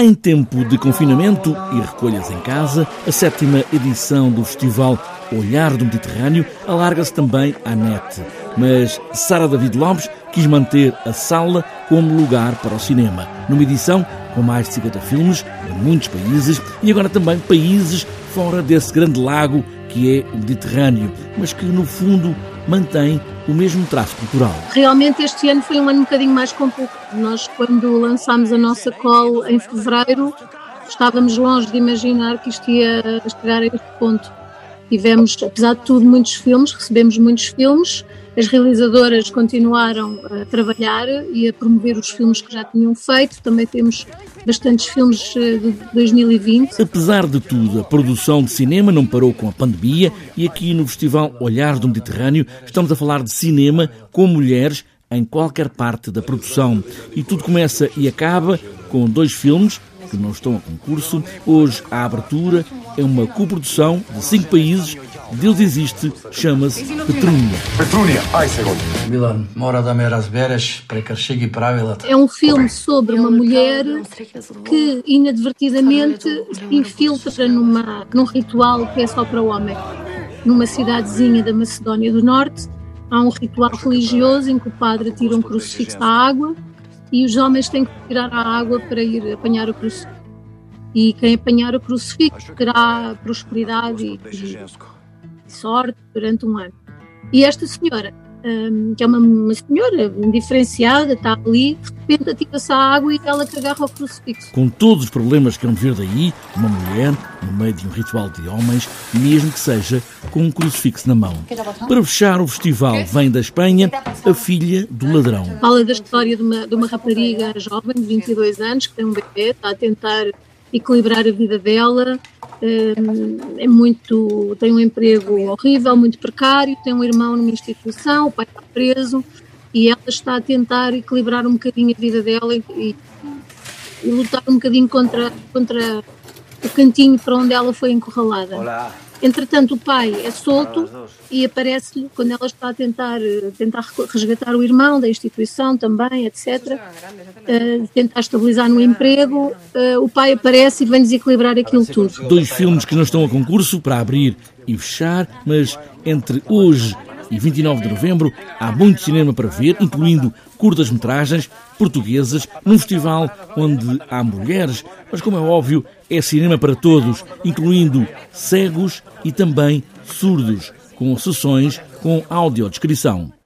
Em tempo de confinamento e recolhas em casa, a sétima edição do festival Olhar do Mediterrâneo alarga-se também à net. Mas Sara David Lopes quis manter a sala como lugar para o cinema, numa edição com mais de 50 filmes em muitos países e agora também países fora desse grande lago que é o Mediterrâneo, mas que no fundo mantém o mesmo traço cultural. Realmente este ano foi um ano um bocadinho mais complicado. Nós, quando lançámos a nossa call em fevereiro, estávamos longe de imaginar que isto ia chegar a este ponto. Tivemos, apesar de tudo, muitos filmes, recebemos muitos filmes, as realizadoras continuaram a trabalhar e a promover os filmes que já tinham feito. Também temos bastantes filmes eh, de 2020. Apesar de tudo, a produção de cinema não parou com a pandemia e aqui no Festival Olhar do Mediterrâneo estamos a falar de cinema com mulheres em qualquer parte da produção. E tudo começa e acaba com dois filmes que não estão a concurso. Hoje a abertura é uma coprodução de cinco países Deus existe, chama-se Petrúnia. Petrúnia, ai segundo. Milan, mora da meras veras, prekršigi pravila. É um filme sobre uma mulher que inadvertidamente se infiltra numa, num ritual que é só para o homem. Numa cidadezinha da Macedónia do Norte, há um ritual religioso em que o padre tira um crucifixo à água e os homens têm que tirar a água para ir apanhar o crucifixo. E quem apanhar o crucifixo terá prosperidade e, e sorte durante um ano. E esta senhora, um, que é uma, uma, senhora diferenciada, está ali, de repente atira-se à água e ela que agarra o crucifixo. Com todos os problemas que vão vir daí, uma mulher, no meio de um ritual de homens, mesmo que seja com um crucifixo na mão. Para fechar o festival, vem da Espanha a filha do ladrão. Fala da história de uma, de uma rapariga jovem de 22 anos que tem um bebê, está a tentar equilibrar a vida dela, é muito, tem um emprego horrível, muito precário, tem um irmão numa instituição, o pai está preso e ela está a tentar equilibrar um bocadinho a vida dela e, e, e lutar um bocadinho contra, contra o cantinho para onde ela foi encurralada. Olá. Entretanto, o pai é solto e aparece-lhe, quando ela está a tentar, tentar resgatar o irmão da instituição também, etc., uh, eh, tentar estabilizar no emprego, uh, o pai aparece e vem desequilibrar aquilo tudo. Dois filmes que não estão a concurso para abrir e fechar, mas entre hoje e 29 de novembro há muito cinema para ver, incluindo curtas-metragens portuguesas, num festival onde há mulheres, mas como é óbvio, é cinema para todos, incluindo cegos e também surdos, com sessões com audiodescrição.